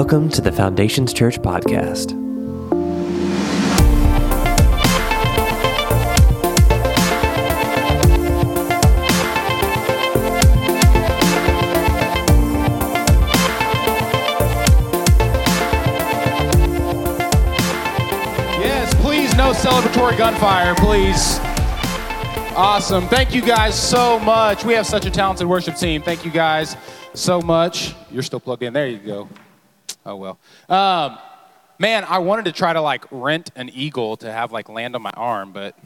Welcome to the Foundations Church podcast. Yes, please, no celebratory gunfire, please. Awesome. Thank you guys so much. We have such a talented worship team. Thank you guys so much. You're still plugged in. There you go. Oh, well. Um, man, I wanted to try to like rent an eagle to have like land on my arm, but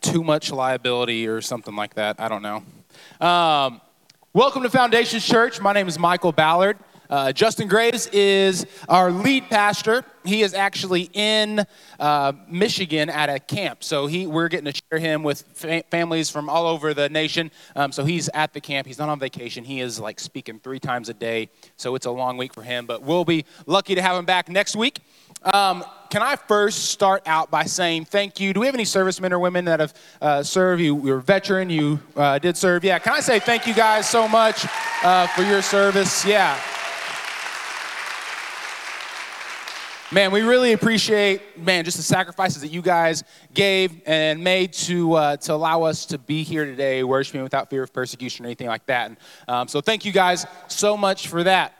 too much liability or something like that. I don't know. Um, welcome to Foundations Church. My name is Michael Ballard. Uh, Justin Graves is our lead pastor. He is actually in uh, Michigan at a camp, so he we're getting to share him with fa- families from all over the nation. Um, so he's at the camp. He's not on vacation. He is like speaking three times a day, so it's a long week for him. But we'll be lucky to have him back next week. Um, can I first start out by saying thank you? Do we have any servicemen or women that have uh, served? You, you're a veteran. You uh, did serve. Yeah. Can I say thank you guys so much uh, for your service? Yeah. Man, we really appreciate, man, just the sacrifices that you guys gave and made to, uh, to allow us to be here today, worshiping without fear of persecution or anything like that. And, um, so thank you guys so much for that.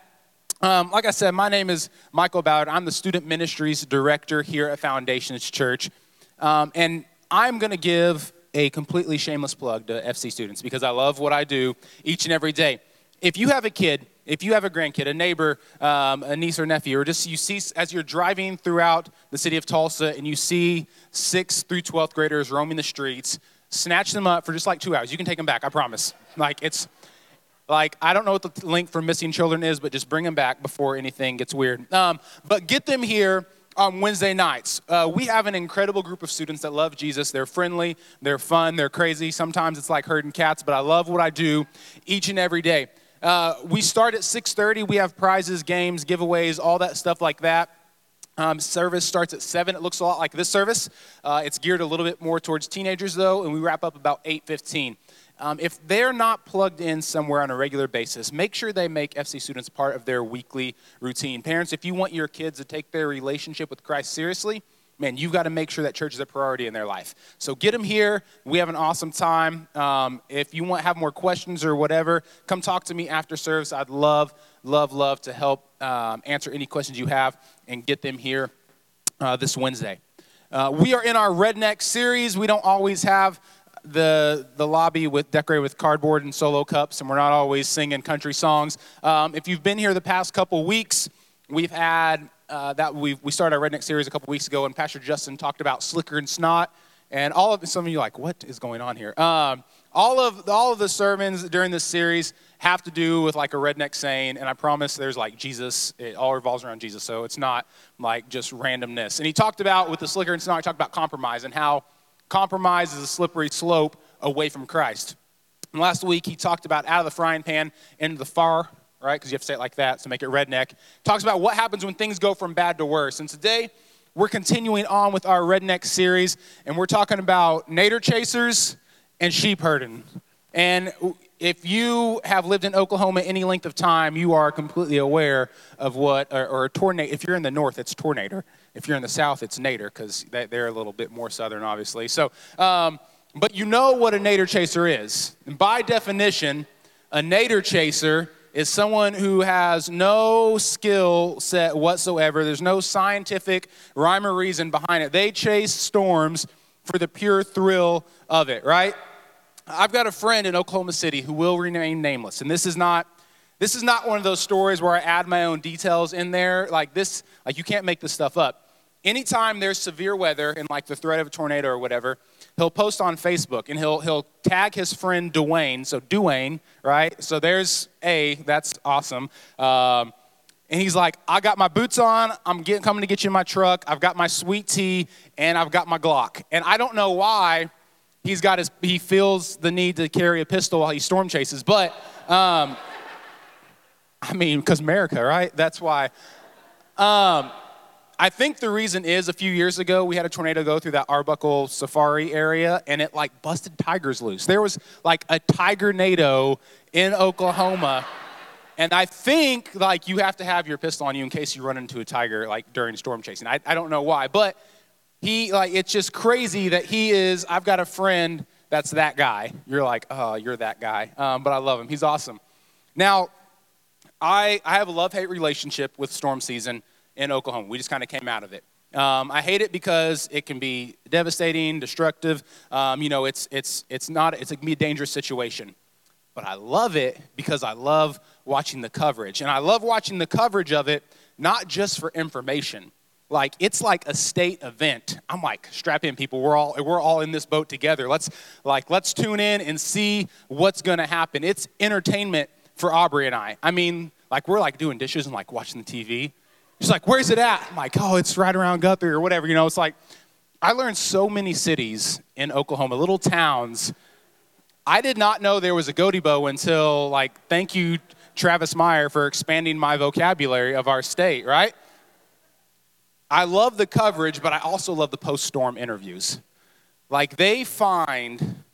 Um, like I said, my name is Michael Ballard. I'm the Student Ministries Director here at Foundations Church. Um, and I'm going to give a completely shameless plug to FC students because I love what I do each and every day. If you have a kid, if you have a grandkid, a neighbor, um, a niece or nephew, or just you see as you're driving throughout the city of Tulsa and you see 6th through 12th graders roaming the streets, snatch them up for just like two hours. You can take them back, I promise. Like, it's like, I don't know what the link for missing children is, but just bring them back before anything gets weird. Um, but get them here on Wednesday nights. Uh, we have an incredible group of students that love Jesus. They're friendly, they're fun, they're crazy. Sometimes it's like herding cats, but I love what I do each and every day. Uh, we start at 6.30. We have prizes, games, giveaways, all that stuff like that. Um, service starts at 7. It looks a lot like this service. Uh, it's geared a little bit more towards teenagers, though, and we wrap up about 8.15. Um, if they're not plugged in somewhere on a regular basis, make sure they make FC students part of their weekly routine. Parents, if you want your kids to take their relationship with Christ seriously, man, you've got to make sure that church is a priority in their life. So get them here. We have an awesome time. Um, if you want have more questions or whatever, come talk to me after service. I'd love, love, love to help um, answer any questions you have and get them here uh, this Wednesday. Uh, we are in our Redneck series. We don't always have the the lobby with decorated with cardboard and solo cups, and we're not always singing country songs. Um, if you've been here the past couple weeks, we've had uh, that we we started our redneck series a couple weeks ago, and Pastor Justin talked about slicker and snot, and all of some of you are like, what is going on here? Um, all of all of the sermons during this series have to do with like a redneck saying, and I promise there's like Jesus. It all revolves around Jesus, so it's not like just randomness. And he talked about with the slicker and snot, he talked about compromise and how compromise is a slippery slope away from Christ. And last week he talked about out of the frying pan into the far right? Because you have to say it like that to make it redneck. Talks about what happens when things go from bad to worse. And today, we're continuing on with our redneck series, and we're talking about nader chasers and sheep herding. And if you have lived in Oklahoma any length of time, you are completely aware of what, or, or a tornado. If you're in the north, it's tornado. If you're in the south, it's nader, because they're a little bit more southern, obviously. So, um, but you know what a nader chaser is. And by definition, a nader chaser is someone who has no skill set whatsoever. There's no scientific rhyme or reason behind it. They chase storms for the pure thrill of it, right? I've got a friend in Oklahoma City who will remain nameless, and this is not this is not one of those stories where I add my own details in there. Like this, like you can't make this stuff up. Anytime there's severe weather and like the threat of a tornado or whatever, he'll post on Facebook and he'll he'll tag his friend Dwayne. So Dwayne, right? So there's A. That's awesome. Um, and he's like, I got my boots on. I'm getting, coming to get you in my truck. I've got my sweet tea and I've got my Glock. And I don't know why he's got his. He feels the need to carry a pistol while he storm chases, but. Um, I mean, because America, right? That's why. Um, I think the reason is a few years ago we had a tornado go through that Arbuckle Safari area and it like busted tigers loose. There was like a tiger nader in Oklahoma. And I think like you have to have your pistol on you in case you run into a tiger like during storm chasing. I, I don't know why, but he like it's just crazy that he is. I've got a friend that's that guy. You're like, oh, you're that guy. Um, but I love him. He's awesome. Now, I I have a love hate relationship with storm season in Oklahoma. We just kind of came out of it. Um, I hate it because it can be devastating, destructive. Um, you know, it's, it's, it's not, it's, it be a dangerous situation. But I love it because I love watching the coverage. And I love watching the coverage of it, not just for information. Like, it's like a state event. I'm like, strap in, people. We're all, we're all in this boat together. Let's, like, let's tune in and see what's to happen. It's entertainment for Aubrey and I. I mean, like, we're like doing dishes and like watching the TV She's like, where's it at? I'm like, oh, it's right around Guthrie or whatever. You know, it's like, I learned so many cities in Oklahoma, little towns. I did not know there was a Gotebo until, like, thank you, Travis Meyer, for expanding my vocabulary of our state, right? I love the coverage, but I also love the post storm interviews. Like, they find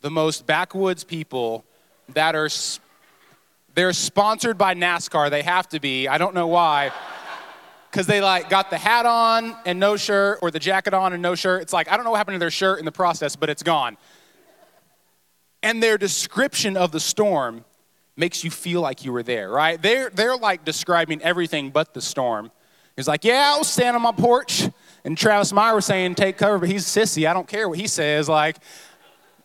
the most backwoods people that are, they're sponsored by NASCAR. They have to be. I don't know why because they like got the hat on and no shirt or the jacket on and no shirt. It's like, I don't know what happened to their shirt in the process, but it's gone. And their description of the storm makes you feel like you were there, right? They're, they're like describing everything but the storm. He's like, yeah, I was standing on my porch. And Travis Meyer was saying, take cover, but he's sissy. I don't care what he says. Like,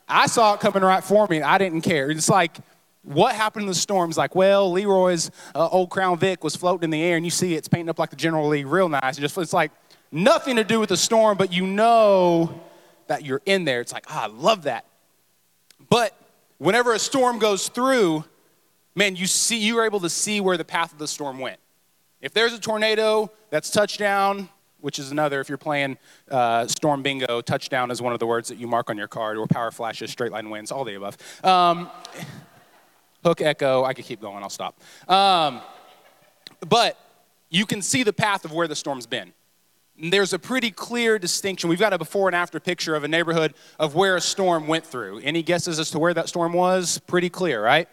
I saw it coming right for me. I didn't care. It's like, what happened in the storm? It's like, well, Leroy's uh, old Crown Vic was floating in the air, and you see it's painting up like the General Lee, real nice. It just, it's like nothing to do with the storm, but you know that you're in there. It's like, ah, I love that. But whenever a storm goes through, man, you see, you're able to see where the path of the storm went. If there's a tornado, that's touchdown, which is another, if you're playing uh, storm bingo, touchdown is one of the words that you mark on your card, or power flashes, straight line winds, all the above. Um, hook echo. I could keep going, I'll stop. Um, but you can see the path of where the storm's been. And there's a pretty clear distinction. We've got a before and after picture of a neighborhood of where a storm went through. Any guesses as to where that storm was? Pretty clear, right?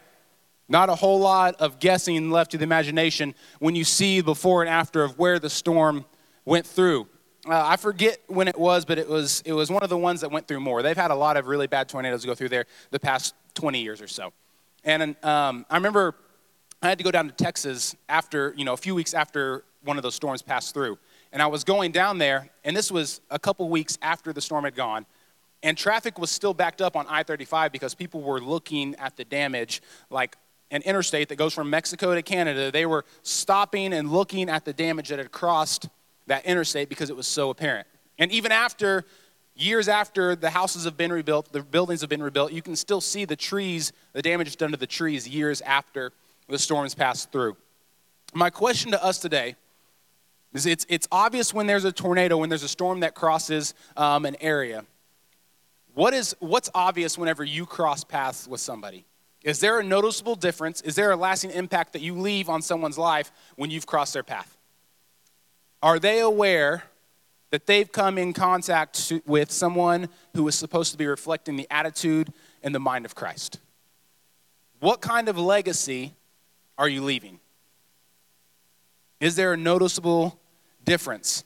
Not a whole lot of guessing left to the imagination when you see before and after of where the storm went through. Uh, I forget when it was, but it was it was one of the ones that went through Moore. They've had a lot of really bad tornadoes go through there the past 20 years or so. And um, I remember I had to go down to Texas after, you know, a few weeks after one of those storms passed through. And I was going down there, and this was a couple weeks after the storm had gone. And traffic was still backed up on I 35 because people were looking at the damage, like an interstate that goes from Mexico to Canada. They were stopping and looking at the damage that had crossed that interstate because it was so apparent. And even after years after the houses have been rebuilt, the buildings have been rebuilt, you can still see the trees, the damage done to the trees years after the storms passed through. My question to us today is it's, it's obvious when there's a tornado, when there's a storm that crosses um, an area. What is, what's obvious whenever you cross paths with somebody? Is there a noticeable difference? Is there a lasting impact that you leave on someone's life when you've crossed their path? Are they aware that they've come in contact with someone who is supposed to be reflecting the attitude and the mind of Christ. What kind of legacy are you leaving? Is there a noticeable difference?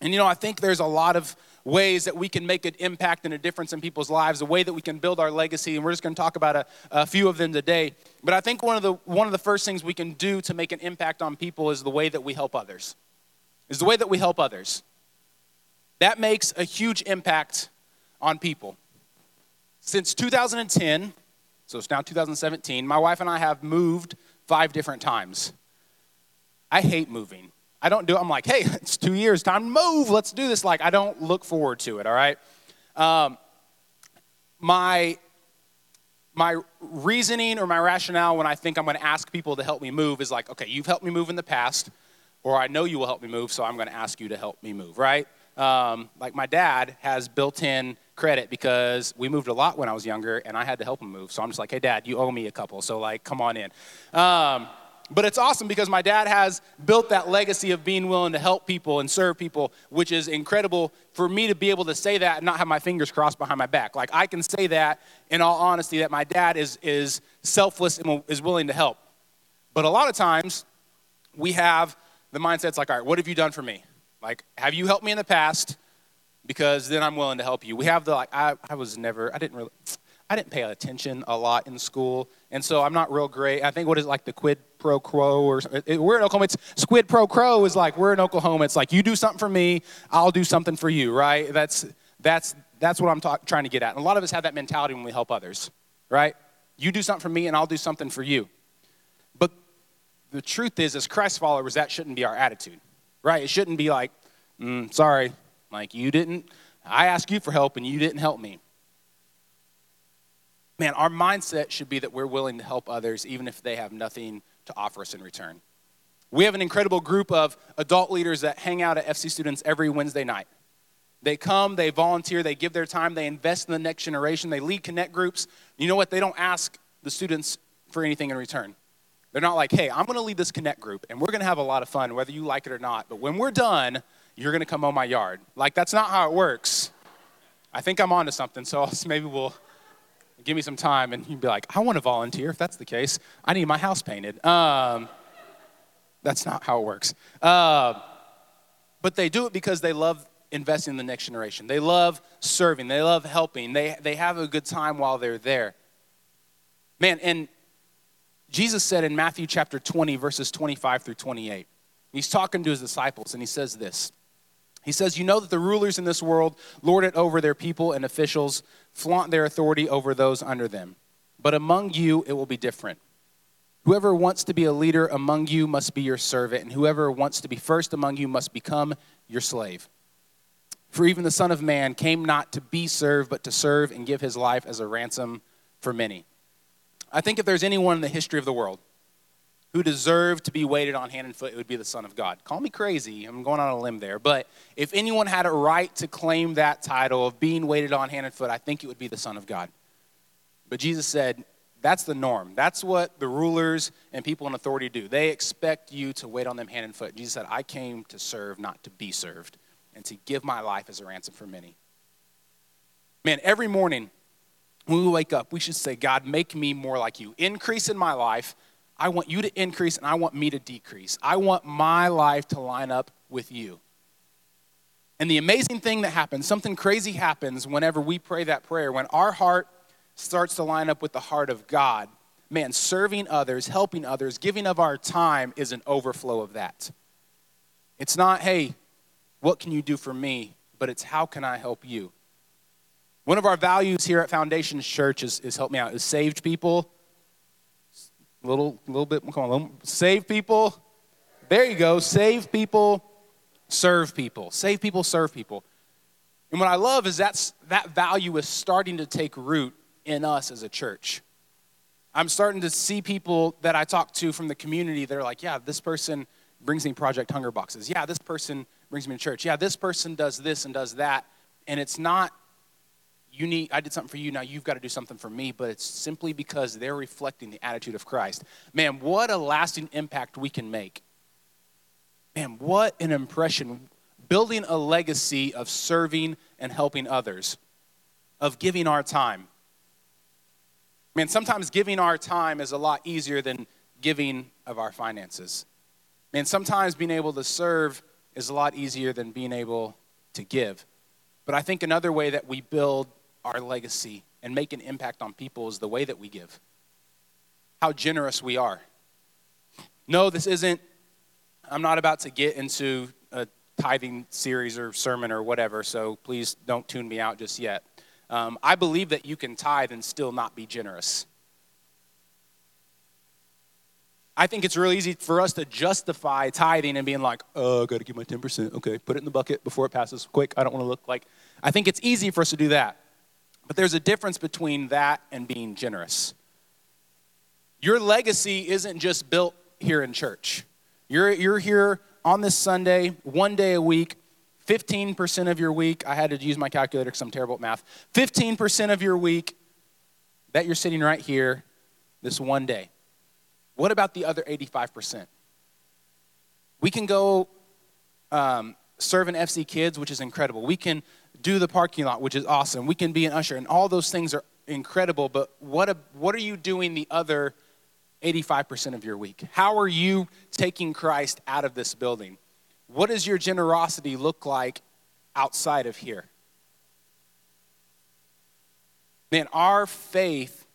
And you know, I think there's a lot of ways that we can make an impact and a difference in people's lives, a way that we can build our legacy, and we're just going to talk about a, a, few of them today. But I think one of the one of the first things we can do to make an impact on people is the way that we help others. Is the way that we help others. That makes a huge impact on people. Since 2010, so it's now 2017, my wife and I have moved five different times. I hate moving. I don't do it. I'm like, hey, it's two years, time to move. Let's do this. Like, I don't look forward to it, all right? Um, my, my reasoning or my rationale when I think I'm going to ask people to help me move is like, okay, you've helped me move in the past, or I know you will help me move, so I'm going to ask you to help me move, right? Um, like my dad has built-in credit because we moved a lot when I was younger, and I had to help him move. So I'm just like, hey, dad, you owe me a couple, so like, come on in. Um, but it's awesome because my dad has built that legacy of being willing to help people and serve people, which is incredible for me to be able to say that and not have my fingers crossed behind my back. Like I can say that in all honesty that my dad is is selfless and is willing to help. But a lot of times, we have the mindset's like, all right, what have you done for me? Like, have you helped me in the past? Because then I'm willing to help you. We have the like, I, I was never, I didn't really, I didn't pay attention a lot in school, and so I'm not real great. I think what is like the quid pro quo, or it, we're in Oklahoma. It's squid pro quo is like we're in Oklahoma. It's like you do something for me, I'll do something for you, right? That's that's that's what I'm talk, trying to get at. And a lot of us have that mentality when we help others, right? You do something for me, and I'll do something for you. But the truth is, as Christ followers, that shouldn't be our attitude, right? It shouldn't be like, mm, sorry, like you didn't. I asked you for help, and you didn't help me. Man, our mindset should be that we're willing to help others even if they have nothing to offer us in return. We have an incredible group of adult leaders that hang out at FC Students every Wednesday night. They come, they volunteer, they give their time, they invest in the next generation, they lead connect groups. You know what? They don't ask the students for anything in return. They're not like, hey, I'm going to lead this connect group and we're going to have a lot of fun, whether you like it or not. But when we're done, you're going to come on my yard. Like, that's not how it works. I think I'm onto something, so maybe we'll give me some time, and you'd be like, I want to volunteer. If that's the case, I need my house painted. Um, that's not how it works. Uh, but they do it because they love investing in the next generation. They love serving. They love helping. They, they have a good time while they're there. Man, and Jesus said in Matthew chapter 20, verses 25 through 28, he's talking to his disciples, and he says this he says, You know that the rulers in this world lord it over their people and officials, flaunt their authority over those under them. But among you, it will be different. Whoever wants to be a leader among you must be your servant, and whoever wants to be first among you must become your slave. For even the Son of Man came not to be served, but to serve and give his life as a ransom for many. I think if there's anyone in the history of the world who deserved to be waited on hand and foot, it would be the Son of God. Call me crazy, I'm going on a limb there, but if anyone had a right to claim that title of being waited on hand and foot, I think it would be the Son of God. But Jesus said, that's the norm. That's what the rulers and people in authority do. They expect you to wait on them hand and foot. Jesus said, I came to serve, not to be served, and to give my life as a ransom for many. Man, every morning when we wake up, we should say, God, make me more like you. Increase in my life I want you to increase and I want me to decrease. I want my life to line up with you. And the amazing thing that happens, something crazy happens whenever we pray that prayer, when our heart starts to line up with the heart of God. Man, serving others, helping others, giving of our time is an overflow of that. It's not, hey, what can you do for me? But it's how can I help you? One of our values here at Foundations Church is, is help me out, is saved people little, little bit, come on, little, save people. There you go. Save people, serve people. Save people, serve people. And what I love is that's, that value is starting to take root in us as a church. I'm starting to see people that I talk to from the community that are like, yeah, this person brings me Project Hunger boxes. Yeah, this person brings me to church. Yeah, this person does this and does that. And it's not you need i did something for you now you've got to do something for me but it's simply because they're reflecting the attitude of christ. Man what a lasting impact we can make. Man what an impression. Building a legacy of serving and helping others of giving our time. Man sometimes giving our time is a lot easier than giving of our finances. Man sometimes being able to serve is a lot easier than being able to give. But I think another way that we build our legacy and make an impact on people is the way that we give, how generous we are. No, this isn't, I'm not about to get into a tithing series or sermon or whatever, so please don't tune me out just yet. Um, I believe that you can tithe and still not be generous. I think it's really easy for us to justify tithing and being like, oh, I got to give my 10%. Okay, put it in the bucket before it passes. Quick, I don't want to look like. I think it's easy for us to do that. But there's a difference between that and being generous. Your legacy isn't just built here in church. You're, you're here on this Sunday, one day a week, 15% of your week. I had to use my calculator because I'm terrible at math. 15% of your week that you're sitting right here this one day. What about the other 85%? We can go um, serve in FC Kids, which is incredible. We can do the parking lot, which is awesome. We can be an usher, and all those things are incredible. But what, a, what are you doing the other 85% of your week? How are you taking Christ out of this building? What does your generosity look like outside of here? Man, our faith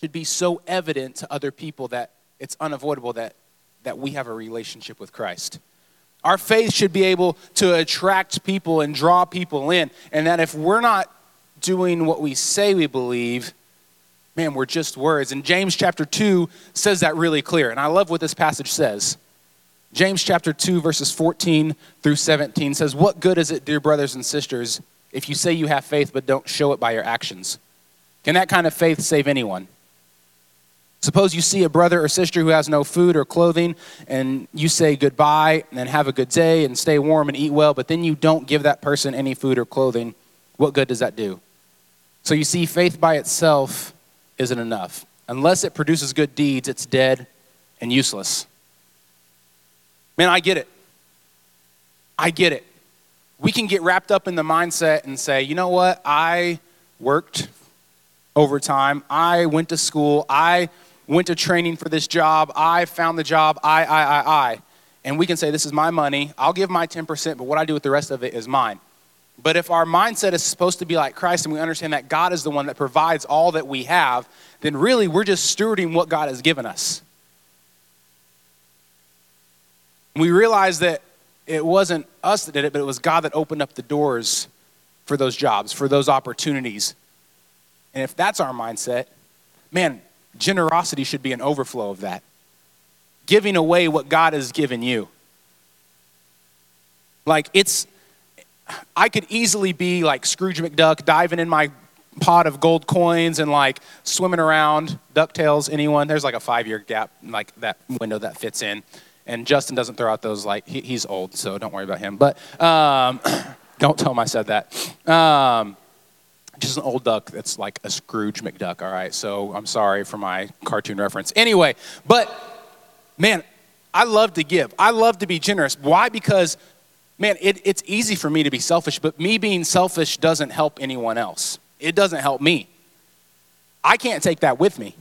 should be so evident to other people that it's unavoidable that, that we have a relationship with Christ. Our faith should be able to attract people and draw people in, and that if we're not doing what we say we believe, man, we're just words. And James chapter 2 says that really clear. And I love what this passage says. James chapter 2, verses 14 through 17 says, What good is it, dear brothers and sisters, if you say you have faith but don't show it by your actions? Can that kind of faith save anyone? Suppose you see a brother or sister who has no food or clothing, and you say goodbye and have a good day and stay warm and eat well, but then you don't give that person any food or clothing. What good does that do? So you see, faith by itself isn't enough. Unless it produces good deeds, it's dead and useless. Man, I get it. I get it. We can get wrapped up in the mindset and say, you know what? I worked overtime. I went to school. I went to training for this job. I found the job. I, I, I, I. And we can say, this is my money. I'll give my 10%, but what I do with the rest of it is mine. But if our mindset is supposed to be like Christ and we understand that God is the one that provides all that we have, then really we're just stewarding what God has given us. We realize that it wasn't us that did it, but it was God that opened up the doors for those jobs, for those opportunities. And if that's our mindset, man, generosity should be an overflow of that. Giving away what God has given you. Like it's, I could easily be like Scrooge McDuck diving in my pot of gold coins and like swimming around. DuckTales, anyone? There's like a five year gap, like that window that fits in. And Justin doesn't throw out those like he, he's old, so don't worry about him. But um, don't tell him I said that. Um, just an old duck that's like a Scrooge McDuck. All right, so I'm sorry for my cartoon reference. Anyway, but man, I love to give. I love to be generous. Why? Because man, it, it's easy for me to be selfish, but me being selfish doesn't help anyone else. It doesn't help me. I can't take that with me.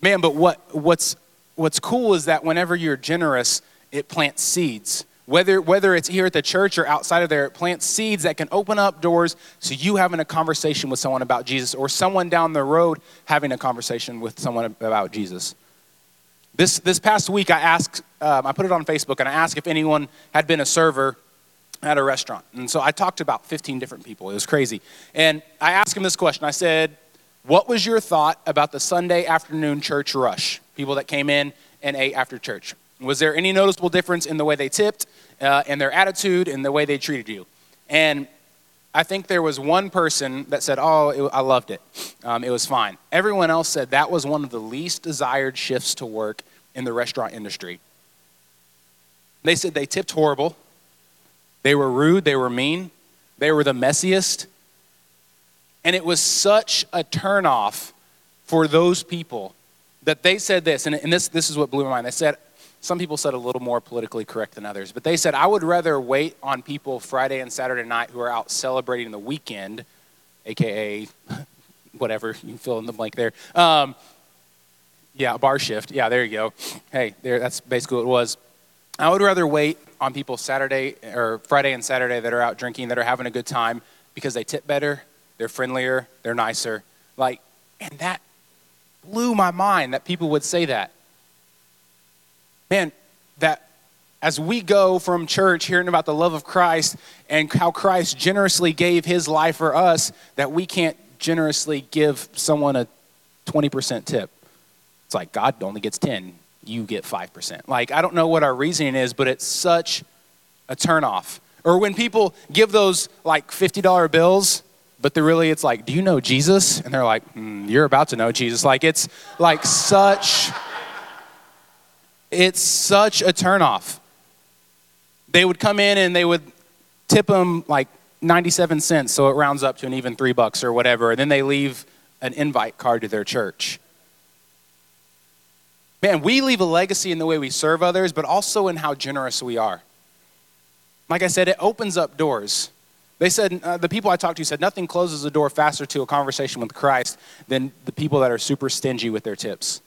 Man, but what, what's what's cool is that whenever you're generous, it plants seeds. Whether, whether it's here at the church or outside of there, it plants seeds that can open up doors so you having a conversation with someone about Jesus or someone down the road having a conversation with someone about Jesus. This, this past week, I asked, um, I put it on Facebook and I asked if anyone had been a server at a restaurant. And so I talked to about 15 different people. It was crazy. And I asked them this question I said, What was your thought about the Sunday afternoon church rush? people that came in and ate after church. Was there any noticeable difference in the way they tipped, uh, in their attitude, in the way they treated you? And I think there was one person that said, Oh, it, I loved it. Um, it was fine. Everyone else said that was one of the least desired shifts to work in the restaurant industry. They said they tipped horrible. They were rude. They were mean. They were the messiest. And it was such a turnoff for those people that they said this, and, and this, this is what blew my mind. They said, some people said a little more politically correct than others, but they said, I would rather wait on people Friday and Saturday night who are out celebrating the weekend, AKA whatever, you fill in the blank there. Um, yeah, bar shift. Yeah, there you go. Hey, there, that's basically what it was. I would rather wait on people Saturday or Friday and Saturday that are out drinking, that are having a good time because they tip better, they're friendlier, they're nicer. Like, and that blew my mind that people would say that. Man, that as we go from church hearing about the love of Christ and how Christ generously gave his life for us, that we can't generously give someone a 20% tip. It's like God only gets 10, you get 5%. Like I don't know what our reasoning is, but it's such a turnoff. Or when people give those like $50 bills but they're really it's like do you know jesus and they're like mm, you're about to know jesus like it's like such it's such a turnoff. They would come in and they would tip them like 97 cents so it rounds up to an even three bucks or whatever and then they leave an invite card to their church. Man we leave a legacy in the way we serve others but also in how generous we are. Like i said it opens up doors. They said, uh, the people I talked to said, nothing closes the door faster to a conversation with Christ than the people that are super stingy with their tips.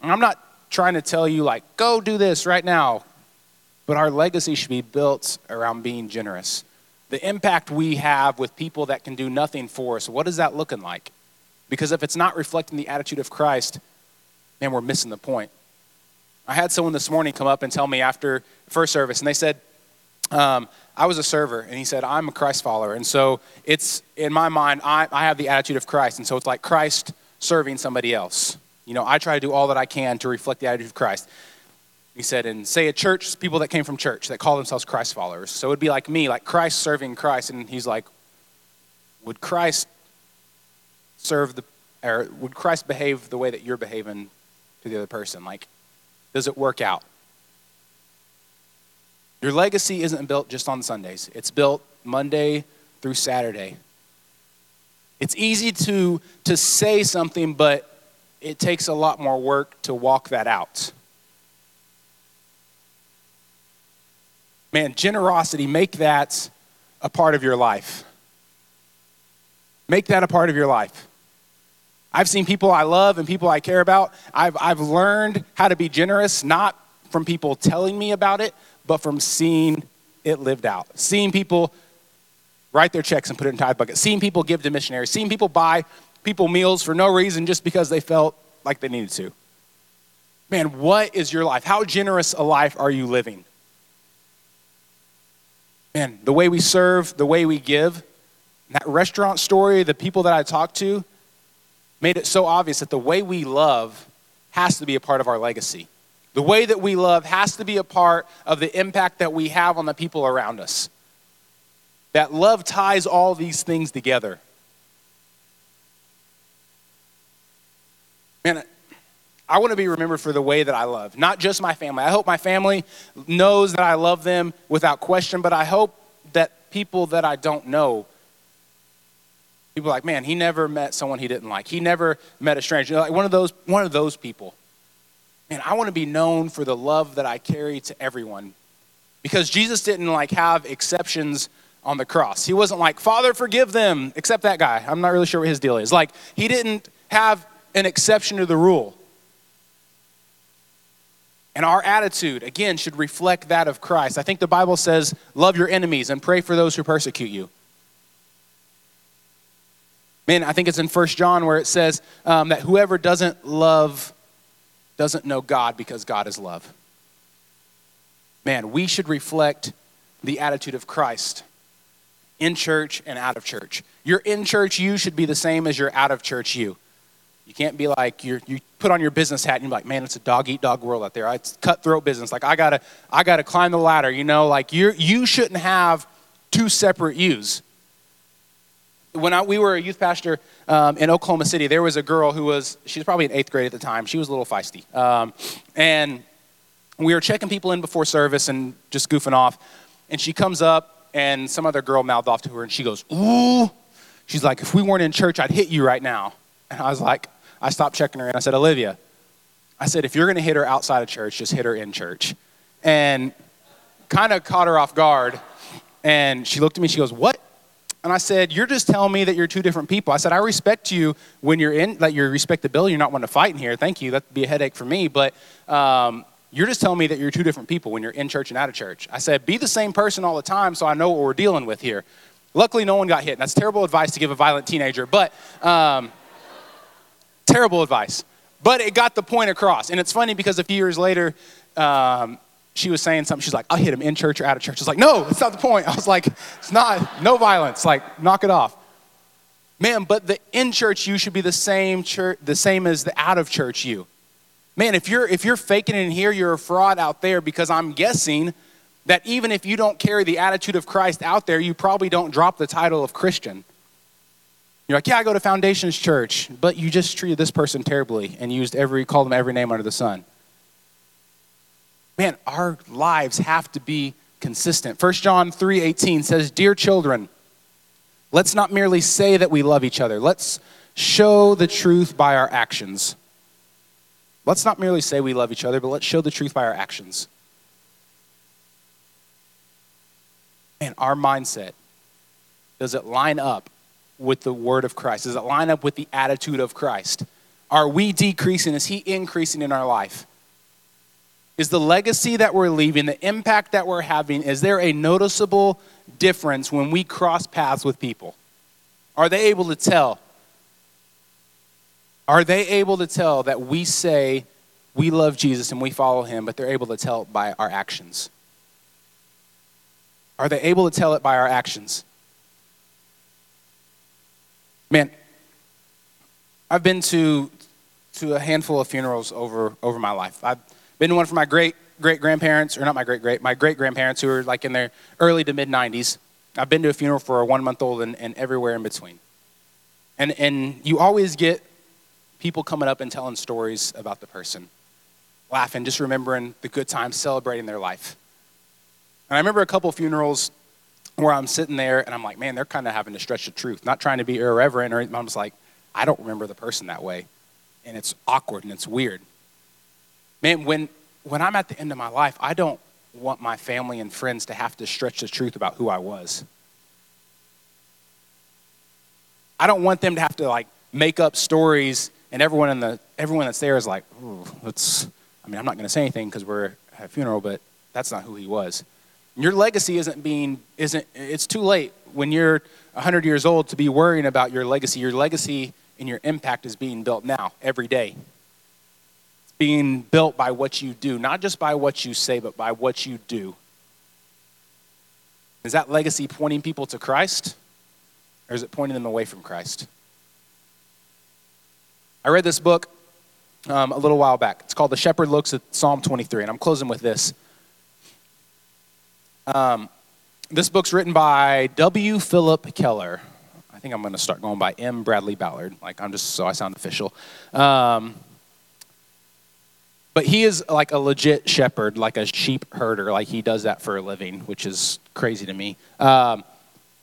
And I'm not trying to tell you, like, go do this right now, but our legacy should be built around being generous. The impact we have with people that can do nothing for us, what is that looking like? Because if it's not reflecting the attitude of Christ, man, we're missing the point. I had someone this morning come up and tell me after first service, and they said, um, I was a server, and he said, I'm a Christ follower. And so it's, in my mind, I, I have the attitude of Christ. And so it's like Christ serving somebody else. You know, I try to do all that I can to reflect the attitude of Christ. He said, and say a church, people that came from church that call themselves Christ followers. So it would be like me, like Christ serving Christ. And he's like, would Christ serve the, or would Christ behave the way that you're behaving to the other person? Like, does it work out? Your legacy isn't built just on Sundays, it's built Monday through Saturday. It's easy to, to say something, but it takes a lot more work to walk that out. Man, generosity, make that a part of your life. Make that a part of your life. I've seen people I love and people I care about. I've, I've learned how to be generous, not from people telling me about it, but from seeing it lived out. Seeing people write their checks and put it in tithe bucket. Seeing people give to missionaries. Seeing people buy people meals for no reason just because they felt like they needed to. Man, what is your life? How generous a life are you living? Man, the way we serve, the way we give, that restaurant story, the people that I talked to, made it so obvious that the way we love has to be a part of our legacy. The way that we love has to be a part of the impact that we have on the people around us. That love ties all these things together. Man, I want to be remembered for the way that I love, not just my family. I hope my family knows that I love them without question, but I hope that people that I don't know, people like, man, he never met someone he didn't like. He never met a stranger. Like one of those, one of those people man, I want to be known for the love that I carry to everyone. Because Jesus didn't like have exceptions on the cross. He wasn't like, Father, forgive them, except that guy. I'm not really sure what his deal is. Like, he didn't have an exception to the rule. And our attitude, again, should reflect that of Christ. I think the Bible says, love your enemies and pray for those who persecute you. Man, I think it's in First John where it says um, that whoever doesn't love doesn't know God because God is love. Man, we should reflect the attitude of Christ in church and out of church. You're in church you should be the same as your out of church you. You can't be like you you put on your business hat and you're like, man, it's a dog eat dog world out there. It's cutthroat business. Like I gotta I gotta climb the ladder. You know, like you you shouldn't have two separate yous when I, we were a youth pastor um, in Oklahoma City, there was a girl who was, she was probably in eighth grade at the time. She was a little feisty. Um, and we were checking people in before service and just goofing off. And she comes up, and some other girl mouthed off to her, and she goes, Ooh. She's like, If we weren't in church, I'd hit you right now. And I was like, I stopped checking her, and I said, Olivia, I said, if you're going to hit her outside of church, just hit her in church. And kind of caught her off guard. And she looked at me, she goes, What? And I said, You're just telling me that you're two different people. I said, I respect you when you're in, that you respect the bill, you're not wanting to fight in here. Thank you. That'd be a headache for me. But um, you're just telling me that you're two different people when you're in church and out of church. I said, Be the same person all the time so I know what we're dealing with here. Luckily, no one got hit. And that's terrible advice to give a violent teenager, but um, terrible advice. But it got the point across. And it's funny because a few years later, um, she was saying something. She's like, I'll hit him in church or out of church. I was like, no, that's not the point. I was like, it's not, no violence. Like, knock it off. Man, but the in church you should be the same church, the same as the out of church you. Man, if you're if you're faking in here, you're a fraud out there because I'm guessing that even if you don't carry the attitude of Christ out there, you probably don't drop the title of Christian. You're like, yeah, I go to Foundations Church, but you just treated this person terribly and used every called them every name under the sun man, our lives have to be consistent. 1 John 3:18 says, "Dear children, let's not merely say that we love each other. Let's show the truth by our actions." Let's not merely say we love each other, but let's show the truth by our actions. And our mindset does it line up with the word of Christ? Does it line up with the attitude of Christ? Are we decreasing? Is he increasing in our life? Is the legacy that we're leaving, the impact that we're having, is there a noticeable difference when we cross paths with people? Are they able to tell? Are they able to tell that we say we love Jesus and we follow him, but they're able to tell it by our actions? Are they able to tell it by our actions? Man, I've been to, to a handful of funerals over, over my life. I've been to one for my great great grandparents, or not my great great, my great grandparents who are like in their early to mid 90s. I've been to a funeral for a one month old and, and everywhere in between. And, and you always get people coming up and telling stories about the person, laughing, just remembering the good times, celebrating their life. And I remember a couple funerals where I'm sitting there and I'm like, man, they're kind of having to stretch the truth, not trying to be irreverent or I'm just like, I don't remember the person that way. And it's awkward and it's weird. Man, when, when I'm at the end of my life, I don't want my family and friends to have to stretch the truth about who I was. I don't want them to have to like make up stories and everyone in the everyone that's there is like, let's I mean, I'm not going to say anything because we're at a funeral, but that's not who he was. Your legacy isn't being, isn't, it's too late when you're 100 years old to be worrying about your legacy. Your legacy and your impact is being built now, every day. It's being built by what you do, not just by what you say, but by what you do. Is that legacy pointing people to Christ, or is it pointing them away from Christ? I read this book um, a little while back. It's called The Shepherd Looks at Psalm 23, and I'm closing with this. Um, this book's written by W. Philip Keller. I think I'm going to start going by M. Bradley Ballard. Like, I'm just so I sound official. Um, but he is like a legit shepherd, like a sheep herder. Like, he does that for a living, which is crazy to me. Um,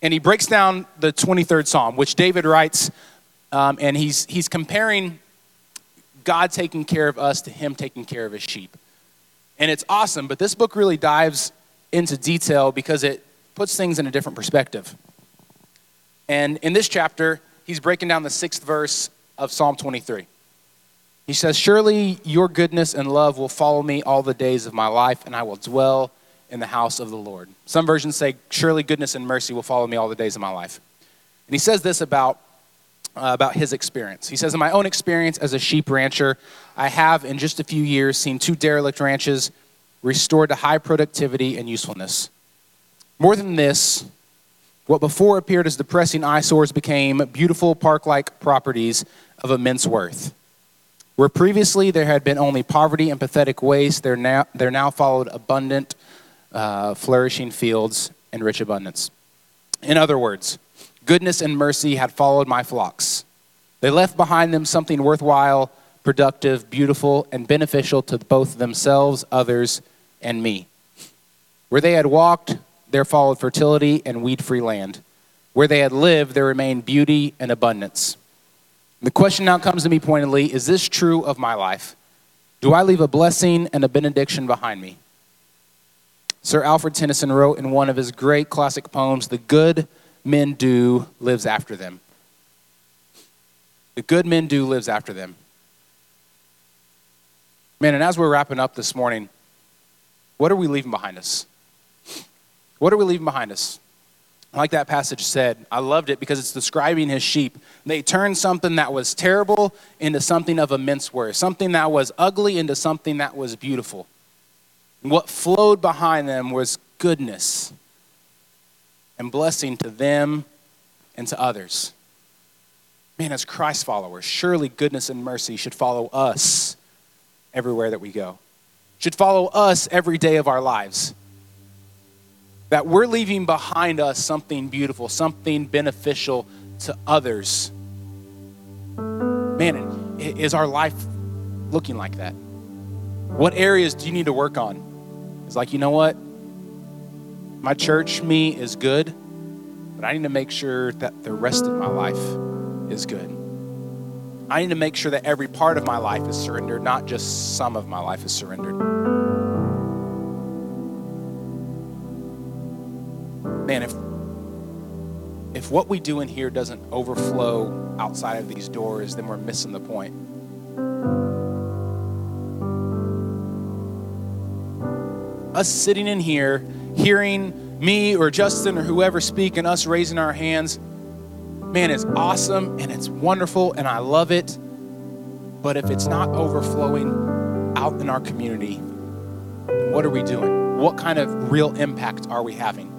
and he breaks down the 23rd Psalm, which David writes, um, and he's, he's comparing God taking care of us to him taking care of his sheep. And it's awesome, but this book really dives into detail because it puts things in a different perspective. And in this chapter, he's breaking down the sixth verse of Psalm 23. He says, Surely your goodness and love will follow me all the days of my life, and I will dwell in the house of the Lord. Some versions say, Surely goodness and mercy will follow me all the days of my life. And he says this about, uh, about his experience. He says, In my own experience as a sheep rancher, I have in just a few years seen two derelict ranches restored to high productivity and usefulness. More than this, what before appeared as depressing eyesores became beautiful park like properties of immense worth. Where previously there had been only poverty and pathetic waste, there now, there now followed abundant, uh, flourishing fields and rich abundance. In other words, goodness and mercy had followed my flocks. They left behind them something worthwhile, productive, beautiful, and beneficial to both themselves, others, and me. Where they had walked, there followed fertility and weed free land. Where they had lived, there remained beauty and abundance. The question now comes to me pointedly is this true of my life? Do I leave a blessing and a benediction behind me? Sir Alfred Tennyson wrote in one of his great classic poems, The Good Men Do Lives After Them. The good men do lives after them. Man, and as we're wrapping up this morning, what are we leaving behind us? What are we leaving behind us? Like that passage said, I loved it because it's describing his sheep. They turned something that was terrible into something of immense worth, something that was ugly into something that was beautiful. What flowed behind them was goodness and blessing to them and to others. Man, as Christ followers, surely goodness and mercy should follow us everywhere that we go should follow us every day of our lives. That we're leaving behind us something beautiful, something beneficial to others. Man, is our life looking like that? What areas do you need to work on? It's like, you know what? My church me is good, but I need to make sure that the rest of my life is good. I need to make sure that every part of my life is surrendered, not just some of my life is surrendered. Man, if if what we do in here doesn't overflow outside of these doors, then we're missing the point. Us sitting in here, hearing me or Justin or whoever speak, and us raising our hands, man, it's awesome and it's wonderful and I love it. But if it's not overflowing out in our community, what are we doing? What kind of real impact are we having?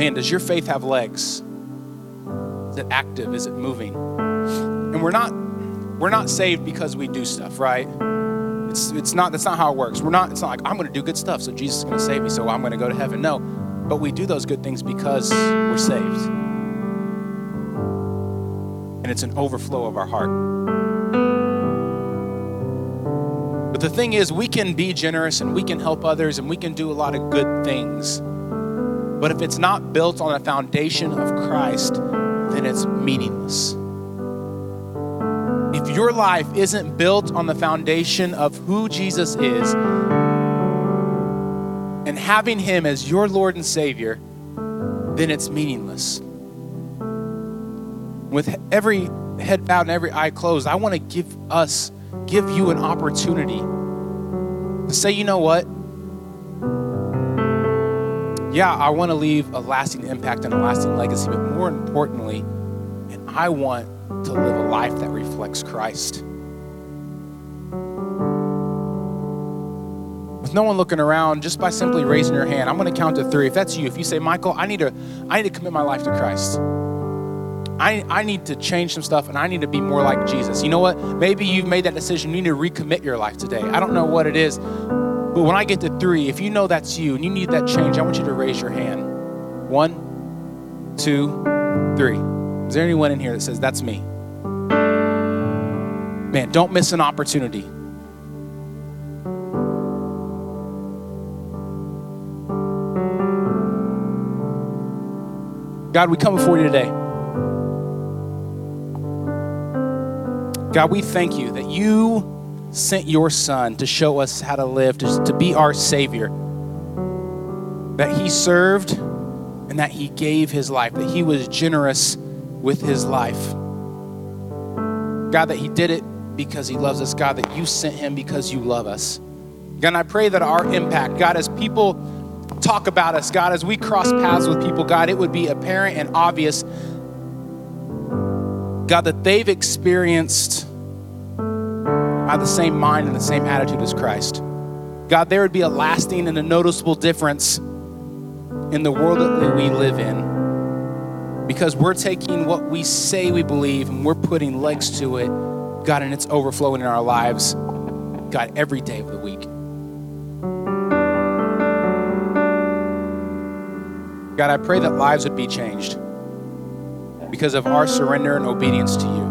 Man, does your faith have legs? Is it active? Is it moving? And we're not we're not saved because we do stuff, right? It's it's not that's not how it works. We're not it's not like I'm to do good stuff so Jesus is to save me so I'm to go to heaven. No. But we do those good things because we're saved. And it's an overflow of our heart. But the thing is, we can be generous and we can help others and we can do a lot of good things. But if it's not built on a foundation of Christ, then it's meaningless. If your life isn't built on the foundation of who Jesus is and having Him as your Lord and Savior, then it's meaningless. With every head bowed and every eye closed, I want to give us, give you an opportunity to say, you know what? Yeah, I want to leave a lasting impact and a lasting legacy, but more importantly, and I want to live a life that reflects Christ. With no one looking around, just by simply raising your hand, I'm going to count to three. If that's you, if you say, Michael, I need to, I need to commit my life to Christ. I, I need to change some stuff and I need to be more like Jesus. You know what? Maybe you've made that decision. You need to recommit your life today. I don't know what it is, but when I get to three, if you know that's you and you need that change, I want you to raise your hand. One, two, three. Is there anyone in here that says, That's me? Man, don't miss an opportunity. God, we come before you today. God, we thank you that you sent your son to show us how to live, to, to be our Savior. That he served and that he gave his life, that he was generous with his life. God, that he did it because he loves us. God, that you sent him because you love us. God, and I pray that our impact, God, as people talk about us, God, as we cross paths with people, God, it would be apparent and obvious, God, that they've experienced have the same mind and the same attitude as Christ. God, there would be a lasting and a noticeable difference in the world that we live in because we're taking what we say we believe and we're putting legs to it, God, and it's overflowing in our lives, God, every day of the week. God, I pray that lives would be changed because of our surrender and obedience to you.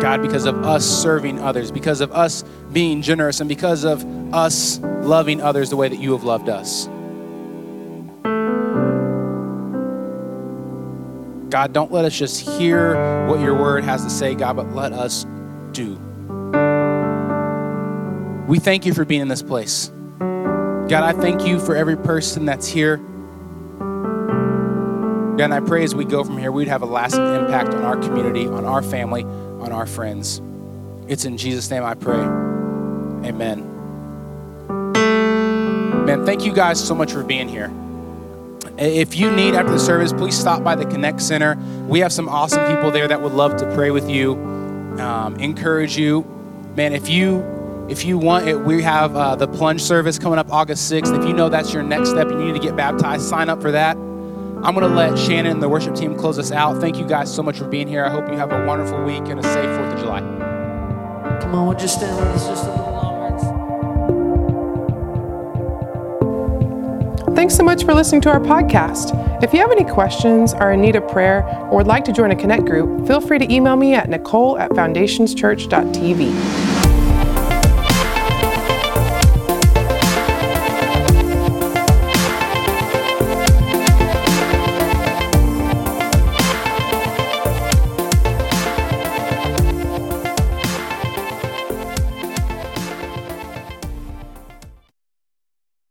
God, because of us serving others, because of us being generous, and because of us loving others the way that you have loved us. God, don't let us just hear what your word has to say, God, but let us do. We thank you for being in this place. God, I thank you for every person that's here. God, and I pray as we go from here, we'd have a lasting impact on our community, on our family, on our friends. It's in Jesus' name I pray. Amen. Man, thank you guys so much for being here. If you need after the service, please stop by the Connect Center. We have some awesome people there that would love to pray with you, um, encourage you. Man, if you if you want it, we have uh, the plunge service coming up August 6th. If you know that's your next step and you need to get baptized, sign up for that. I'm going to let Shannon and the worship team close us out. Thank you guys so much for being here. I hope you have a wonderful week and a safe 4th of July. Come on, we'll just stand with us just a little longer. Thanks so much for listening to our podcast. If you have any questions, are in need of prayer, or would like to join a Connect group, feel free to email me at nicole at foundationschurch.tv.